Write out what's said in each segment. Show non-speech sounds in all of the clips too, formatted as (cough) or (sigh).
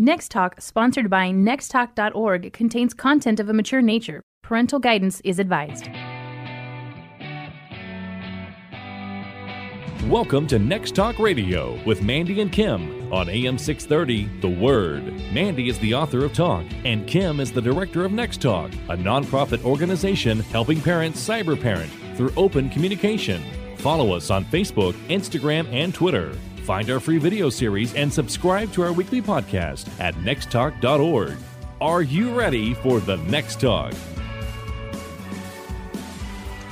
Next Talk, sponsored by nexttalk.org, contains content of a mature nature. Parental guidance is advised. Welcome to Next Talk Radio with Mandy and Kim on AM 630 The Word. Mandy is the author of Talk, and Kim is the director of Next Talk, a nonprofit organization helping parents cyber parent through open communication. Follow us on Facebook, Instagram, and Twitter. Find our free video series and subscribe to our weekly podcast at nexttalk.org. Are you ready for the next talk?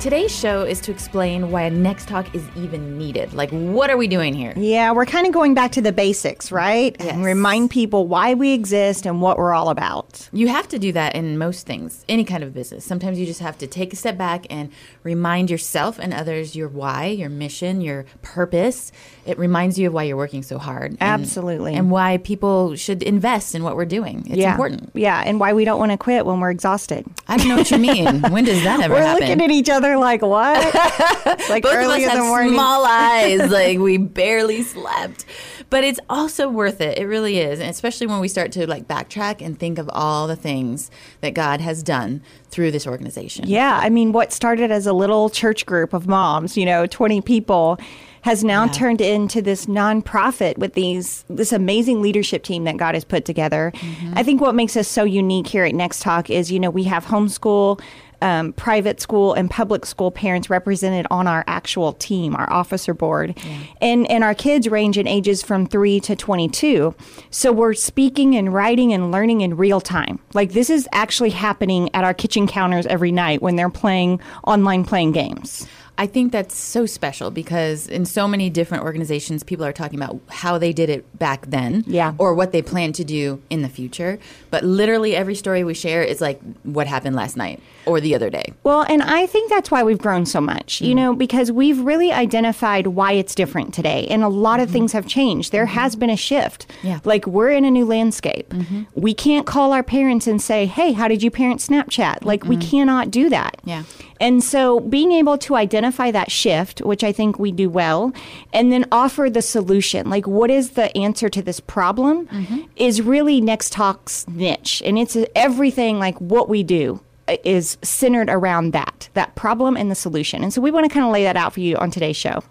Today's show is to explain why a next talk is even needed. Like, what are we doing here? Yeah, we're kind of going back to the basics, right? Yes. And remind people why we exist and what we're all about. You have to do that in most things, any kind of business. Sometimes you just have to take a step back and remind yourself and others your why, your mission, your purpose. It reminds you of why you're working so hard. and- Absolutely. And why people should invest in what we're doing. It's yeah. important. Yeah, and why we don't want to quit when we're exhausted. I don't know what you mean. (laughs) when does that ever happen? we're looking at each other like, what? (laughs) like Both early of us in the morning. small eyes, (laughs) like we barely slept. But it's also worth it. It really is, and especially when we start to like backtrack and think of all the things that God has done through this organization. Yeah, I mean, what started as a little church group of moms, you know, 20 people, has now turned into this nonprofit with these this amazing leadership team that God has put together. Mm-hmm. I think what makes us so unique here at Next Talk is, you know, we have homeschool, um, private school, and public school parents represented on our actual team, our officer board, and and our kids range in ages from three to 22. So we're speaking and writing and learning in real time. Like this is actually happening at our kitchen counters every night when they're playing online playing games. I think that's so special because in so many different organizations, people are talking about how they did it back then, Yeah. or what they plan to do in the future. But literally, every story we share is like what happened last night or the other day. Well, and I think that's why we've grown so much, you mm-hmm. know, because we've really identified why it's different today. And a lot of mm-hmm. things have changed. There mm-hmm. has been a shift. Yeah. Like we're in a new landscape. We can't call our parents and say, hey, how did you parent Snapchat? Like we cannot do that. Yeah. And so being able to identify that shift, which I think we do well, and then offer the solution, like what is the answer to this problem, mm-hmm. is really Next Talk's niche. And it's everything like what we do uh, is centered around that, that problem and the solution. And so we want to kind of lay that out for you on today's show.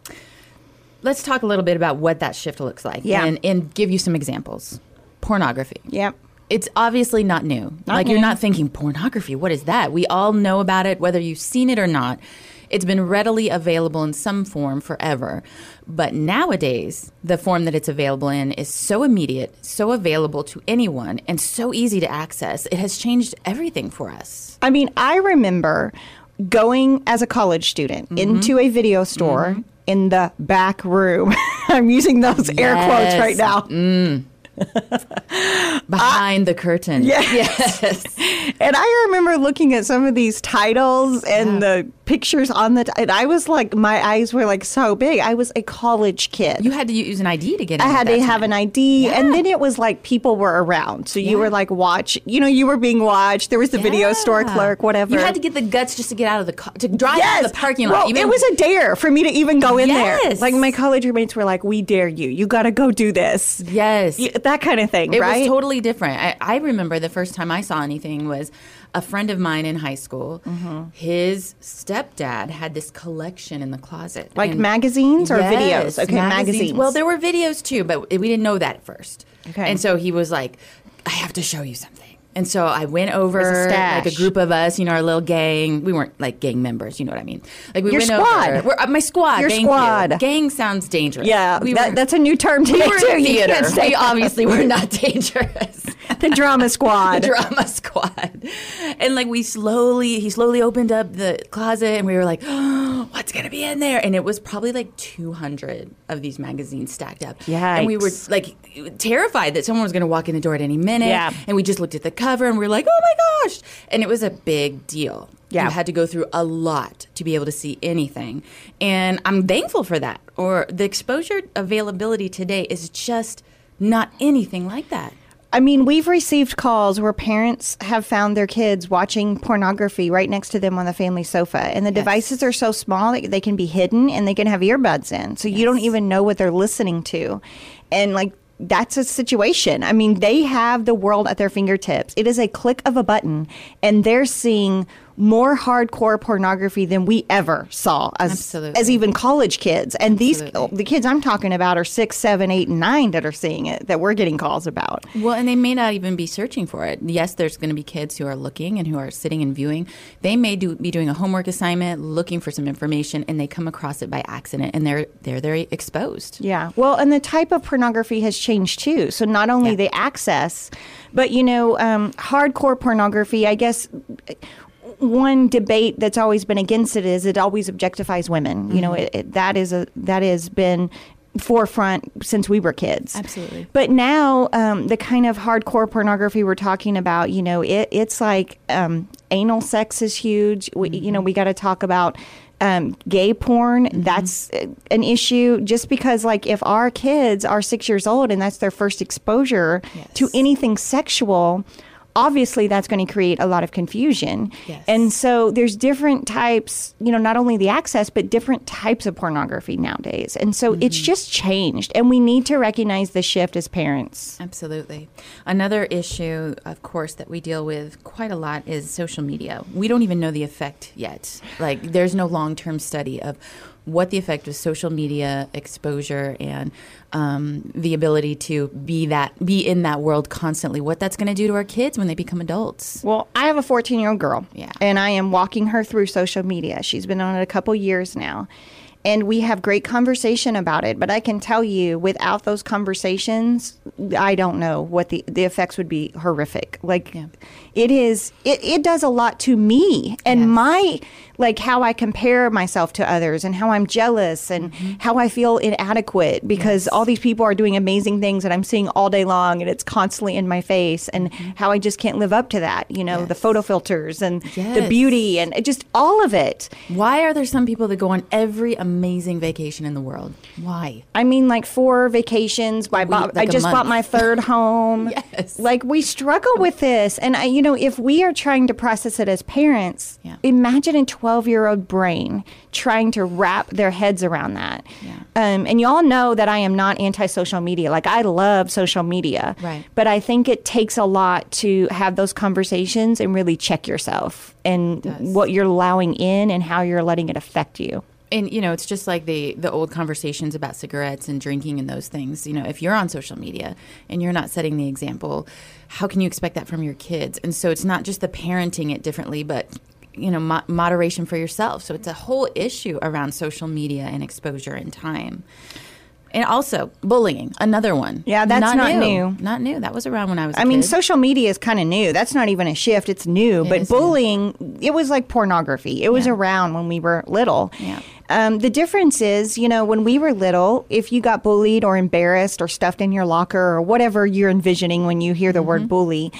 Let's talk a little bit about what that shift looks like Yeah. and, and give you some examples. Pornography. Yep. It's obviously not new. like you're not thinking pornography. What is that? We all know about it, whether you've seen it or not. It's been readily available in some form forever. But nowadays, the form that it's available in is so immediate, so available to anyone, and so easy to access. It has changed everything for us. I mean, I remember going as a college student Mm-hmm. into a video store in the back room. (laughs) I'm using those air quotes right now. (laughs) Behind the curtain. Yes. And I remember looking at some of these titles and the pictures on the, t- and I was like, my eyes were like so big. I was a college kid. You had to use an ID to get in. I had to have an ID, and then it was like people were around, so you were like watch. You know, you were being watched. There was the video store clerk, whatever. You had to get the guts just to get out of the car, to drive out of the parking lot. Well, even- it was a dare for me to even go in there. Like my college roommates were like, "We dare you. You got to go do this." yes. Y- that kind of thing, It right? was totally different. I, I remember the first time I saw anything was a friend of mine in high school. Mm-hmm. His stepdad had this collection in the closet, Like And- magazines or Yes, videos? Okay, magazines. Well, there were videos too, but we didn't know that at first. Okay. And so he was like, "I have to show you something." And so I went over a like a group of us, you know, our little gang. We weren't like gang members, you know what I mean? Like we Your went squad. over. We're, uh, my squad. Your thank you. squad. Gang sounds dangerous. yeah, we that, were, that's a new term we were too. You theater. can't say (laughs) obviously We were not dangerous. (laughs) the drama squad. (laughs) The drama squad. And like we slowly, he slowly opened up the closet and we were like, oh, (gasps) what's going to be in there? And it was probably like 200 of these magazines stacked up. Yeah, And we were like terrified that someone was going to walk in the door at any minute. Yeah. And we just looked at the cover and we are like, oh my gosh. And it was a big deal. Yeah. You had to go through a lot to be able to see anything. And I'm thankful for that. Or the exposure availability today is just not anything like that. I mean, we've received calls where parents have found their kids watching pornography right next to them on the family sofa. And the devices are so small that they can be hidden and they can have earbuds in. So you don't even know what they're listening to. And like that's a situation. I mean, they have the world at their fingertips. It is a click of a button, and they're seeing more hardcore pornography than we ever saw as Absolutely. as even college kids. And Absolutely. these the kids I'm talking about are six, seven, eight, and nine that are seeing it that we're getting calls about. Well, and they may not even be searching for it. Yes, there's going to be kids who are looking and who are sitting and viewing. They may do, be doing a homework assignment, looking for some information, and they come across it by accident, and they're they're very exposed. Yeah. Well, and the type of pornography has changed too. So not only Yeah. the access, but you know, um, hardcore pornography. I guess one debate that's always been against it is it always objectifies women. You know, Mm-hmm. it, it, that is a that has been forefront since we were kids. Absolutely. But now, um, the kind of hardcore pornography we're talking about, you know, it, it's like um, anal sex is huge. We, You know, we got to talk about um, gay porn. That's uh, an issue just because, like, if our kids are six years old and that's their first exposure to anything sexual, obviously that's going to create a lot of confusion. Yes. And so there's different types, you know, not only the access, but different types of pornography nowadays. And so mm-hmm. it's just changed. And we need to recognize the shift as parents. Absolutely. Another issue, of course, that we deal with quite a lot is social media. We don't even know the effect yet. Like, there's no long term study of what the effect of social media exposure and um, the ability to be that be in that world constantly what that's going to do to our kids when they become adults Well, I have a 14 year old girl. Yeah. And I am walking her through social media. She's been on it a couple years now. And we have great conversation about it. But I can tell you, without those conversations, I don't know what the, the effects would be horrific. Like, Yeah. it is, it, it does a lot to me and Yes. my, like, how I compare myself to others and how I'm jealous and Mm-hmm. how I feel inadequate because all these people are doing amazing things that I'm seeing all day long and it's constantly in my face and how I just can't live up to that, you know, the Mm-hmm. Photo filters and the beauty and just all of it. why are there some people that go on every amazing vacation in the world why I mean, like four vacations. I, bought, like I just bought my third (laughs) home. Yes. Like we struggle with this, and I, you know, if we are trying to process it as parents, Yeah. imagine a twelve-year-old brain trying to wrap their heads around that. Yeah. Um, and you all know that I am not anti-social media. Like I love social media. Right. But I think it takes a lot to have those conversations and really check yourself and what you're allowing in and how you're letting it affect you. and you know it's just like the the old conversations about cigarettes and drinking and those things you know if you're on social media and you're not setting the example how can you expect that from your kids and so it's not just the parenting it differently but you know mo- moderation for yourself so it's a whole issue around social media and exposure and time and also bullying another one Yeah, that's not new. not new that was around when i was I mean, kid. social media is kind of new. That's not even a shift. It's new. but is new. bullying, it was like pornography. It was Yeah. around when we were little. Yeah. Um, the difference is, you know, when we were little, if you got bullied or embarrassed or stuffed in your locker or whatever you're envisioning when you hear the Mm-hmm. word bully,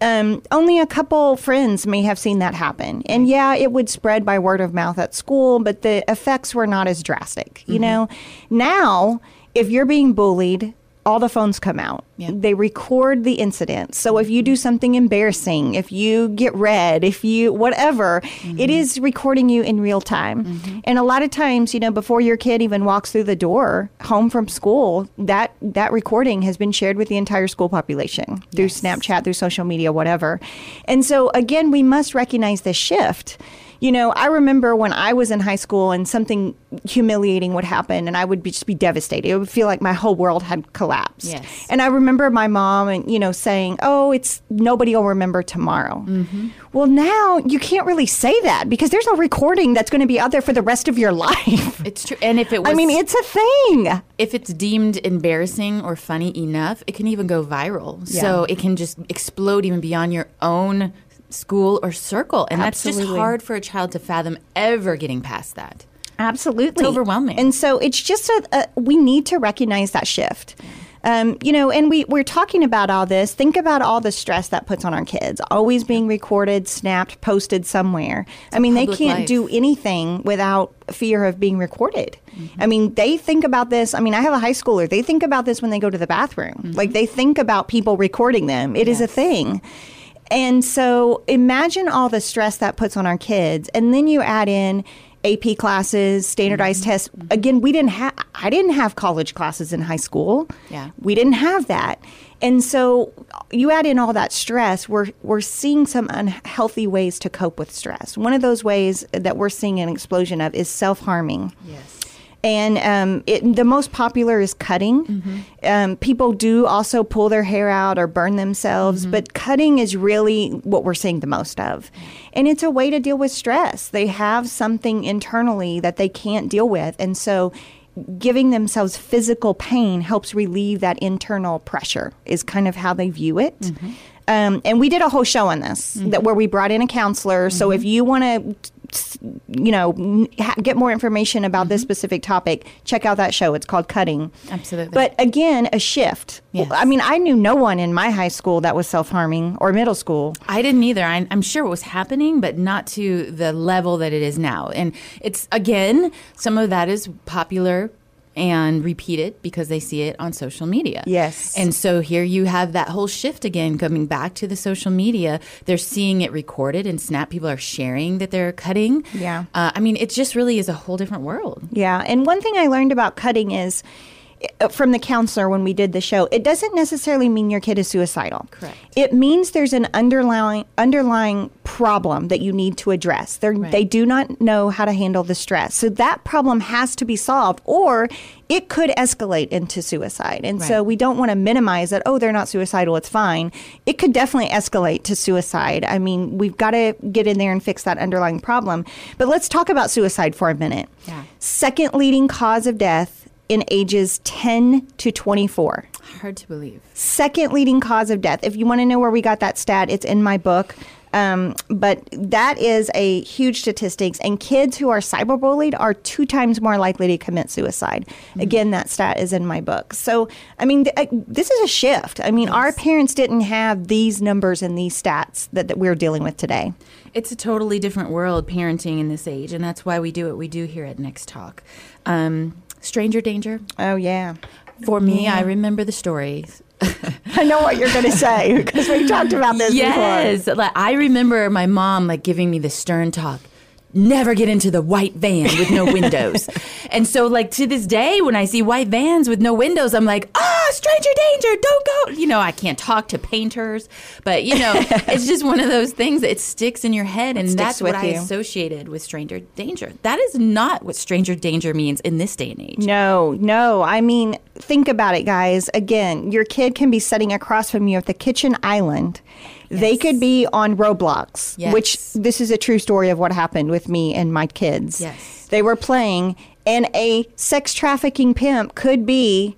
um, only a couple friends may have seen that happen. And yeah, it would spread by word of mouth at school, but the effects were not as drastic. You Mm-hmm. know, now if you're being bullied, all the phones come out. Yeah. They record the incident. So if you do something embarrassing, if you get red, if you whatever, it mm-hmm. is recording you in real time. Mm-hmm. And a lot of times, you know, before your kid even walks through the door home from school, that that recording has been shared with the entire school population through Yes. Snapchat, through social media, whatever. And so again, we must recognize this shift. You know, I remember when I was in high school and something humiliating would happen and I would be, just be devastated. It would feel like my whole world had collapsed. Yes. And I remember my mom and you know saying, "Oh, it's nobody will remember tomorrow." Mm-hmm. Well, now you can't really say that because there's no recording that's going to be out there for the rest of your (laughs) life. it's true and if it was I mean, it's a thing. if it's deemed embarrassing or funny enough, it can even go viral. So it can just explode even beyond your own school or circle. And that's just hard for a child to fathom ever getting past that. Absolutely. It's overwhelming. And so it's just a, a we need to recognize that shift. Um, you know, and we, we're talking about all this. Think about all the stress that puts on our kids. Always being recorded, snapped, posted somewhere. I mean, they can't life. do anything without fear of being recorded. Mm-hmm. I mean, they think about this. I mean, I have a high schooler. They think about this when they go to the bathroom. Mm-hmm. Like they think about people recording them. It is a thing. And so imagine all the stress that puts on our kids. And then you add in AP classes, standardized Mm-hmm. tests. Again, we didn't have. I didn't have college classes in high school. Yeah. we didn't have that, and so you add in all that stress. We're we're seeing some unhealthy ways to cope with stress. One of those ways that we're seeing an explosion of is self harming. Yes. And um, it, the most popular is cutting. Um, people do also pull their hair out or burn themselves, but cutting is really what we're seeing the most of. And it's a way to deal with stress. They have something internally that they can't deal with. And so giving themselves physical pain helps relieve that internal pressure, is kind of how they view it. Um, and we did a whole show on this that where we brought in a counselor. So if you want to you know, ha- get more information about this mm-hmm. specific topic, check out that show. It's called Cutting. Absolutely. But again, a shift. Yes. I mean, I knew no one in my high school that was self harming or middle school. I didn't either. I, I'm sure it was happening, but not to the level that it is now. And it's, again, some of that is popular and repeat it because they see it on social media. Yes. And so here you have that whole shift again coming back to the social media. They're seeing it recorded and Snap. People are sharing that they're cutting. Yeah. Uh, I mean, it just really is a whole different world. Yeah. And one thing I learned about cutting is Uh, from the counselor when we did the show, it doesn't necessarily mean your kid is suicidal. Correct. It means there's an underlying underlying problem that you need to address. They're, Right. They do not know how to handle the stress. So that problem has to be solved or it could escalate into suicide. And so we don't want to minimize that, oh, they're not suicidal, it's fine. It could definitely escalate to suicide. I mean, we've got to get in there and fix that underlying problem. But let's talk about suicide for a minute. Yeah. Second leading cause of death in ages 10 to 24 Hard to believe. second leading cause of death. If you want to know where we got that stat, it's in my book. Um, but that is a huge statistics, and kids who are cyberbullied are two times more likely to commit suicide. Again, that stat is in my book. So, I mean, th- I- this is a shift. I mean, our parents didn't have these numbers and these stats that, that we're dealing with today. It's a totally different world parenting in this age, and that's why we do what we do here at Next Talk. Um, stranger danger. Oh yeah, For me, I remember the stories. (laughs) I know what you're going to say because we talked about this (laughs) before. Yes, like I remember my mom like giving me the stern talk. Never get into the white van with no windows. (laughs) and so like to this day when I see white vans with no windows, I'm like, "Ah, stranger danger, don't go." You know, I can't talk to painters, but you know, (laughs) it's just one of those things that it sticks in your head and that's what I you. associated with stranger danger. That is not what stranger danger means in this day and age. No, no. I mean, think about it, guys. Again, your kid can be sitting across from you at the kitchen island. They could be on Roblox, Yes. which this is a true story of what happened with me and my kids. Yes. They were playing, and a sex trafficking pimp could be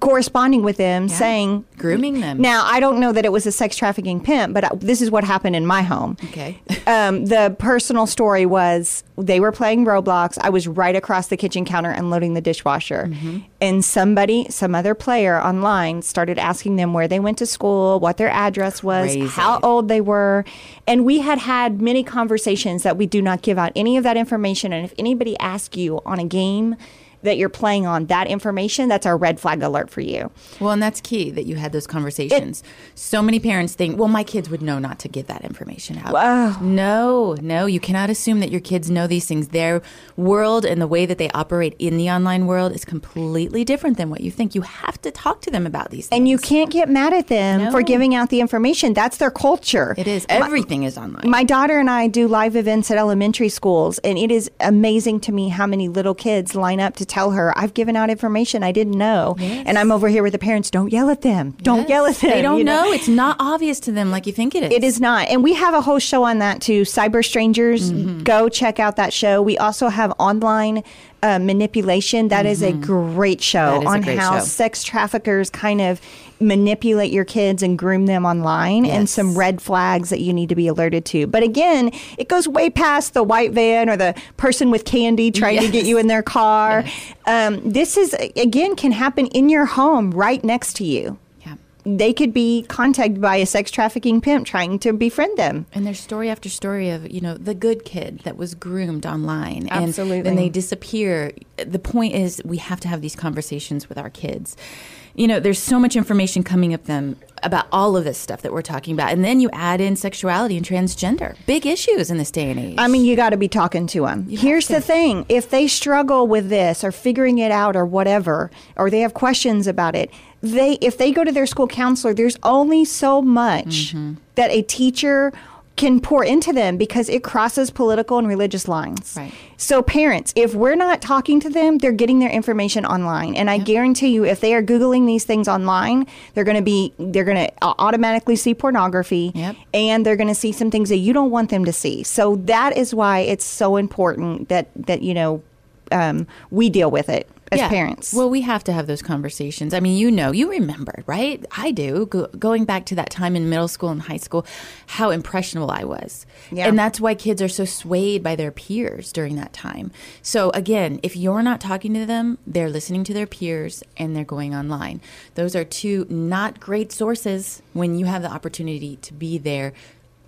corresponding with them saying, Grooming them. Now, I don't know that it was a sex trafficking pimp, but I- this is what happened in my home. Okay. (laughs) um, the personal story was they were playing Roblox. I was right across the kitchen counter unloading the dishwasher. Mm-hmm. And somebody, some other player online, started asking them where they went to school, what their address was, Crazy. how old they were. And we had had many conversations that we do not give out any of that information. And if anybody asks you on a game, that you're playing on that information, that's our red flag alert for you. Well, and that's key that you had those conversations. so many parents think, well, my kids would know not to give that information out. Wow. No, no, you cannot assume that your kids know these things. Their world and the way that they operate in the online world is completely different than what you think. You have to talk to them about these things. And you can't get mad at them for giving out the information. That's their culture. it is. Everything is online. My daughter and I do live events at elementary schools, and it is amazing to me how many little kids line up to tell her, I've given out information I didn't know. Yes. And I'm over here with the parents, don't yell at them. Don't yell at them. They don't you know. It's not obvious to them like you think it is. It is not. And we have a whole show on that too. Cyber Strangers, Mm-hmm. go check out that show. We also have online uh, manipulation. That is a great show Mm-hmm. Is a on great how show. sex traffickers kind of manipulate your kids and groom them online and some red flags that you need to be alerted to. But again, it goes way past the white van or the person with candy trying to get you in their car. Um, this is, again, can happen in your home right next to you. Yeah. They could be contacted by a sex trafficking pimp trying to befriend them. And there's story after story of, you know, the good kid that was groomed online. And Absolutely. then they disappear. The point is we have to have these conversations with our kids. You know, there's so much information coming at them about all of this stuff that we're talking about. And then you add in sexuality and transgender. Big issues in this day and age. I mean, you got to be talking to them. Here's the thing if they struggle with this or figuring it out or whatever, or they have questions about it, they if they go to their school counselor, there's only so much mm-hmm. that a teacher can pour into them because it crosses political and religious lines. Right. So parents, if we're not talking to them, they're getting their information online. And I guarantee you if they are googling these things online, they're going to be they're going to automatically see pornography Yep. and they're going to see some things that you don't want them to see. So that is why it's so important that that you know um, we deal with it as Yeah. parents. Well, we have to have those conversations. I mean, you know, you remember, right? I do. Go, going back to that time in middle school and high school, how impressionable I was. Yeah. And that's why kids are so swayed by their peers during that time. So, again, if you're not talking to them, they're listening to their peers and they're going online. Those are two not great sources when you have the opportunity to be their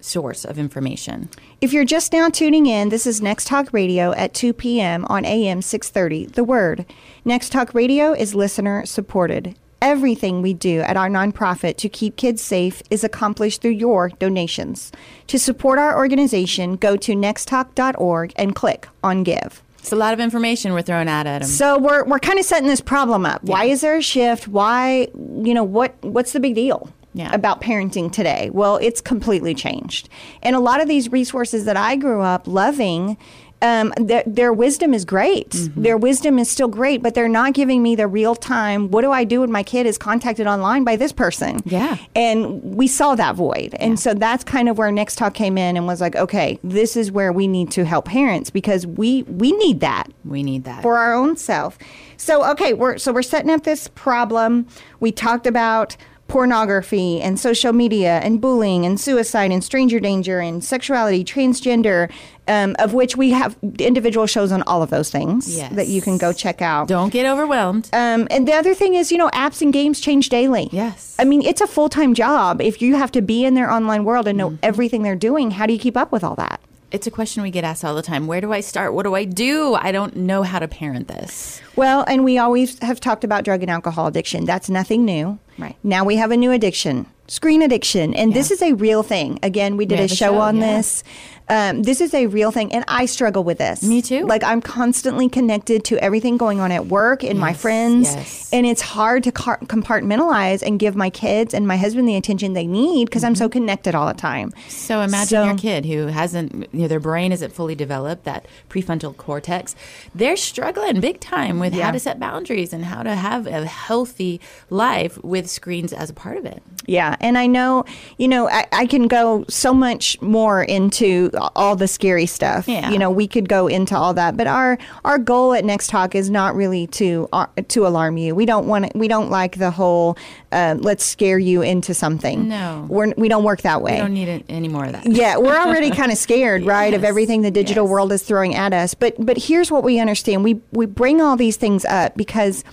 source of information. If you're just now tuning in, this is Next Talk Radio at 2 p.m. on AM 630. The Word. Next Talk Radio is listener supported. Everything we do at our nonprofit to keep kids safe is accomplished through your donations. To support our organization, go to nexttalk.org and click on Give. It's a lot of information we're throwing at them. So we're we're kind of setting this problem up. Why is there a shift? Why you know what what's the big deal? Yeah. About parenting today. Well, it's completely changed. And a lot of these resources that I grew up loving, um, their, their wisdom is great. Mm-hmm. Their wisdom is still great, but they're not giving me the real time. What do I do when my kid is contacted online by this person? Yeah. And we saw that void. And so that's kind of where Next Talk came in and was like, okay, this is where we need to help parents because we we need that we need that. for our own self. So okay, we're so we're setting up this problem. We talked about pornography and social media and bullying and suicide and stranger danger and sexuality, transgender, um, of which we have individual shows on all of those things Yes. that you can go check out. Don't get overwhelmed. Um, and the other thing is, you know, apps and games change daily. Yes. I mean, it's a full time job. If you have to be in their online world and know Mm-hmm. everything they're doing, how do you keep up with all that? It's a question we get asked all the time. Where do I start? What do I do? I don't know how to parent this. Well, and we always have talked about drug and alcohol addiction. That's nothing new. Right. Now we have a new addiction, screen addiction. And this is a real thing. Again, we did We a have a show, show, on yeah. this. Um, this is a real thing. And I struggle with this. Me too. Like I'm constantly connected to everything going on at work and my friends. yes. And it's hard to car- compartmentalize and give my kids and my husband the attention they need because I'm so connected all the time. So imagine So- your kid who hasn't, you know, their brain isn't fully developed, that prefrontal cortex. They're struggling big time with Yeah. how to set boundaries and how to have a healthy life with screens as a part of it. Yeah, and I know, you know, I, I can go so much more into all the scary stuff. Yeah. You know, we could go into all that, but our our goal at Next Talk is not really to uh, to alarm you. We don't want we don't like the whole uh, let's scare you into something. No. we're we don't work that way. We don't need it, any more of that. Yeah, we're already (laughs) kind of scared, right, of everything the digital yes. world is throwing at us. But but here's what we understand: we we bring all these things up because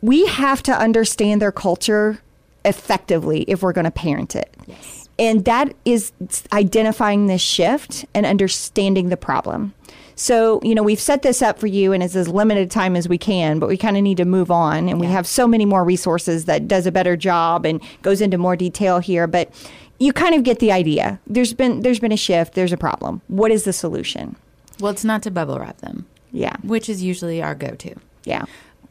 we have to understand their culture effectively if we're going to parent it. Yes. And that is identifying this shift and understanding the problem. So, you know, we've set this up for you and it's as limited time as we can, but we kind of need to move on. And we have so many more resources that does a better job and goes into more detail here. But you kind of get the idea. There's been there's been a shift, there's a problem. What is the solution? Well, it's not to bubble wrap them, Yeah. which is usually our go to. Yeah.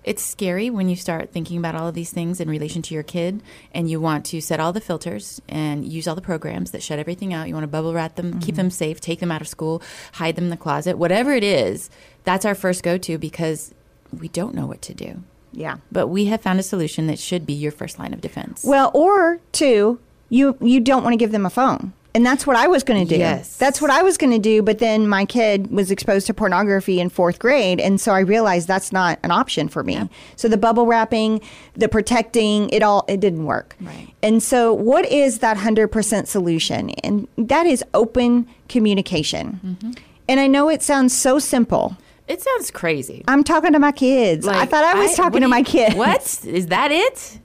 It's scary when you start thinking about all of these things in relation to your kid and you want to set all the filters and use all the programs that shut everything out. You want to bubble wrap them, keep mm-hmm. them safe, take them out of school, hide them in the closet, whatever it is. That's our first go to because we don't know what to do. Yeah. But we have found a solution that should be your first line of defense. Well, or two, you you don't want to give them a phone. And that's what I was going to do. Yes. That's what I was going to do, but then my kid was exposed to pornography in 4th grade, and so I realized that's not an option for me. So the bubble wrapping, the protecting, it all it didn't work. Right. And so what is that 100% solution? And that is open communication. Mm-hmm. And I know it sounds so simple. it sounds crazy. I'm talking to my kids. I thought I was what talking to my kids. What? Is that it?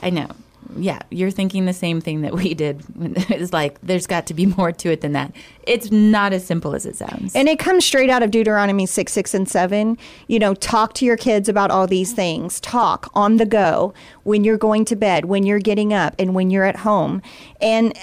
I know. Yeah, you're thinking the same thing that we did. (laughs) It's like there's got to be more to it than that. It's not as simple as it sounds. And it comes straight out of Deuteronomy 6, 6, and 7. You know, talk to your kids about all these things. Talk on the go when you're going to bed, when you're getting up, and when you're at home. And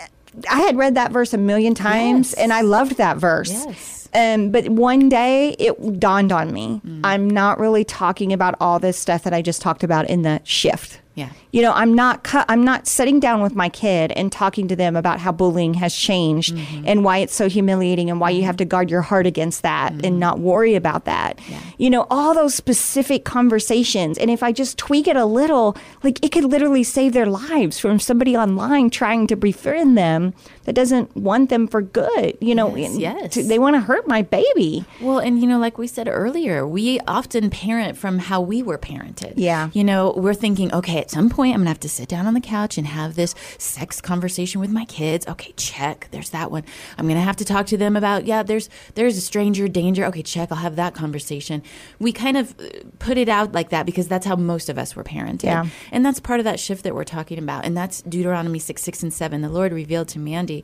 I had read that verse a million times, Yes. and I loved that verse. Yes. Um, but one day it dawned on me I'm not really talking about all this stuff that I just talked about in the shift. Yeah. You know, I'm not cu- I'm not sitting down with my kid and talking to them about how bullying has changed mm-hmm. and why it's so humiliating and why you have to guard your heart against that and mm-hmm. not worry about that. You know, all those specific conversations and if I just tweak it a little, like it could literally save their lives from somebody online trying to befriend them that doesn't want them for good. You know, Yes, yes. to- they want to hurt my baby. Well, and you know, like we said earlier, we often parent from how we were parented. Yeah. You know, we're thinking, okay, at some point I'm gonna have to sit down on the couch and have this sex conversation with my kids. Okay, check. There's that one. I'm gonna have to talk to them about, yeah, there's there's a stranger danger. Okay, check. I'll have that conversation. We kind of uh, put it out like that because that's how most of us were parented. Yeah. And that's part of that shift that we're talking about. And that's Deuteronomy 6, 6, and 7. The Lord revealed to Mandy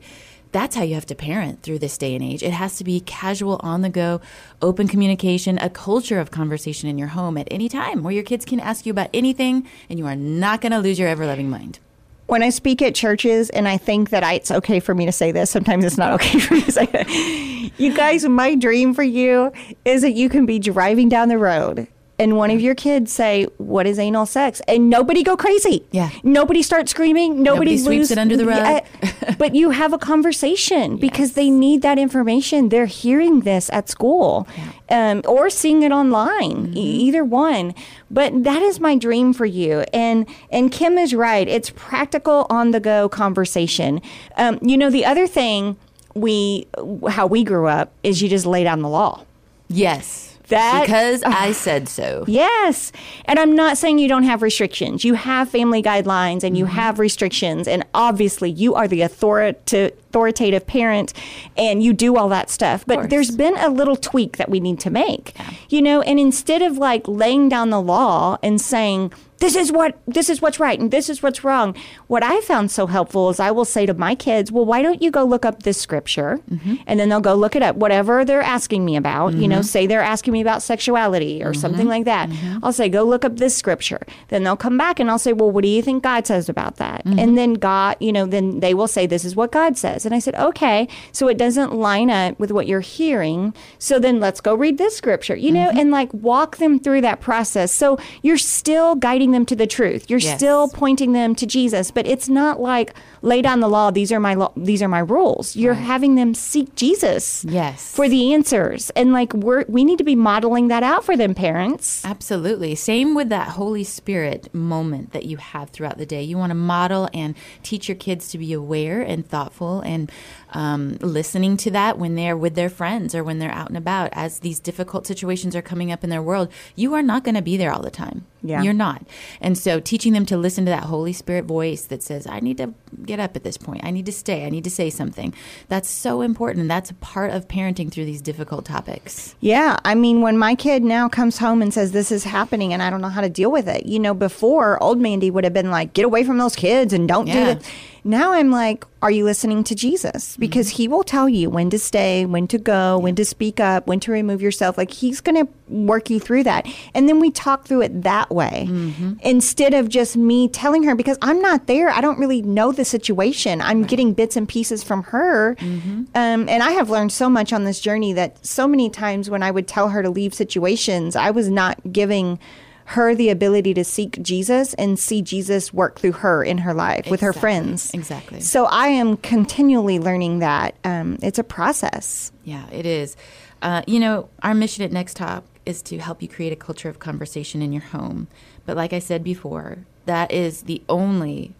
that's how you have to parent through this day and age. It has to be casual, on the go, open communication, a culture of conversation in your home at any time where your kids can ask you about anything and you are not going to lose your ever loving mind. when I speak at churches, and I think that I, it's okay for me to say this, sometimes it's not okay for me to say it. You guys, my dream for you is that you can be driving down the road and one of your kids say, "What is anal sex?" and nobody go crazy. Yeah. nobody start screaming. Nobody, Nobody sweeps lose- it under the rug. Yeah, (laughs) but you have a conversation (laughs) because they need that information. They're hearing this at school, um, or seeing it online. Mm-hmm. E- either one. But that is my dream for you. And and Kim is right. It's practical on the go conversation. Um, you know, the other thing we how we grew up is you just lay down the law. Yes. That- because I said so. Yes. And I'm not saying you don't have restrictions. You have family guidelines and you mm-hmm. have restrictions. And obviously, you are the authorita- authoritative parent and you do all that stuff. But there's been a little tweak that we need to make, you know, and instead of like laying down the law and saying, this is what this is what's right and this is what's wrong. What I found so helpful is I will say to my kids, "Well, why don't you go look up this scripture?" Mm-hmm. And then they'll go look it up, whatever they're asking me about. You know, mm-hmm. say they're asking me about sexuality or mm-hmm. something like that. I'll say, "Go look up this scripture." Then they'll come back and I'll say, "Well, what do you think God says about that?" And then God, you know, then they will say, "This is what God says." And I said, "Okay, so it doesn't line up with what you're hearing. So then let's go read this scripture." You know, and like walk them through that process. So you're still guiding them to the truth. You're Yes. still pointing them to Jesus, but it's not like lay down the law. These are my law, these are my rules. You're having them seek Jesus, Yes. for the answers, and like we're we need to be modeling that out for them, parents. Absolutely. Same with that Holy Spirit moment that you have throughout the day. You want to model and teach your kids to be aware and thoughtful and um, listening to that when they're with their friends or when they're out and about as these difficult situations are coming up in their world. You are not going to be there all the time. Yeah. You're not. And so teaching them to listen to that Holy Spirit voice that says, I need to get up at this point. I need to stay. I need to say something. That's so important. That's a part of parenting through these difficult topics. Yeah, I mean, when my kid now comes home and says this is happening and I don't know how to deal with it, you know, before old Mandy would have been like, get away from those kids and don't Yeah. do that. Now I'm like, are you listening to Jesus? Mm-hmm. Because he will tell you when to stay, when to go, when to speak up, when to remove yourself. Like he's going to work you through that. And then we talk through it that way mm-hmm. instead of just me telling her because I'm not there. I don't really know the situation. I'm getting bits and pieces from her. Mm-hmm. Um, and I have learned so much on this journey that so many times when I would tell her to leave situations, I was not giving her the ability to seek Jesus and see Jesus work through her in her life with her friends. Exactly. So I am continually learning that um, it's a process. Yeah, it is. Uh, you know, our mission at Next Talk is to help you create a culture of conversation in your home. But like I said before, that is the only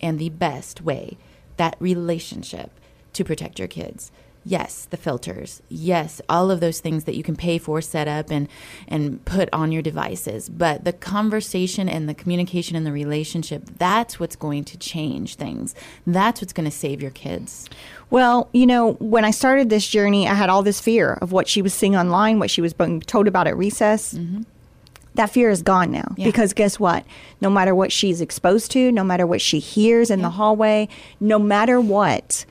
and the best way that relationship to protect your kids. Yes, the filters. Yes, all of those things that you can pay for, set up, and and put on your devices. But the conversation and the communication and the relationship—that's what's going to change things. That's what's going to save your kids. Well, you know, when I started this journey, I had all this fear of what she was seeing online, what she was being told about at recess. Mm-hmm. that fear is gone now Yeah. because guess what? No matter what she's exposed to, no matter what she hears in the hallway, no matter what,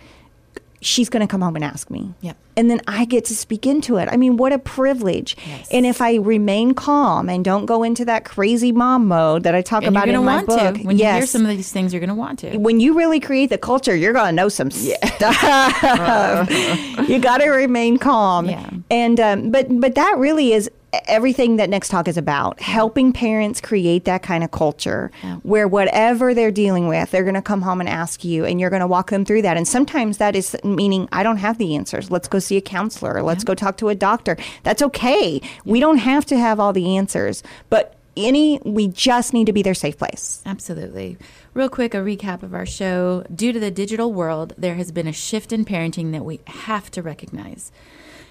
she's going to come home and ask me. Yep. And then I get to speak into it. I mean, what a privilege. Yes. And if I remain calm and don't go into that crazy mom mode that I talk And about in my book, to. When you hear some of these things, you're going to want to. when you really create the culture, you're going to know some stuff. (laughs) you got to remain calm. Yeah. And um, but but that really is everything that Next Talk is about: helping parents create that kind of culture Yeah. where whatever they're dealing with, they're going to come home and ask you, and you're going to walk them through that. And sometimes that is meaning I don't have the answers. Let's go see a counselor. Let's go talk to a doctor. That's okay. We don't have to have all the answers, but any we just need to be their safe place. Absolutely. Real quick, a recap of our show. Due to the digital world, there has been a shift in parenting that we have to recognize.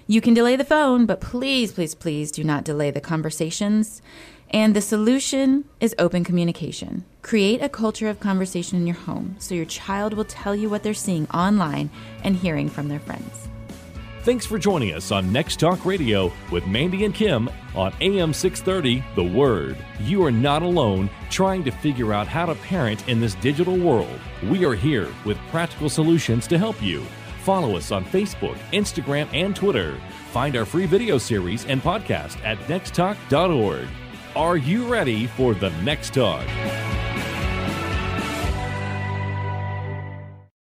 You can delay the phone, but please, please, please do not delay the conversations. And the solution is open communication. Create a culture of conversation in your home so your child will tell you what they're seeing online and hearing from their friends. Thanks for joining us on Next Talk Radio with Mandy and Kim on AM 630 The Word. You are not alone trying to figure out how to parent in this digital world. We are here with practical solutions to help you. Follow us on Facebook, Instagram, and Twitter. Find our free video series and podcast at nexttalk.org. Are you ready for the next talk?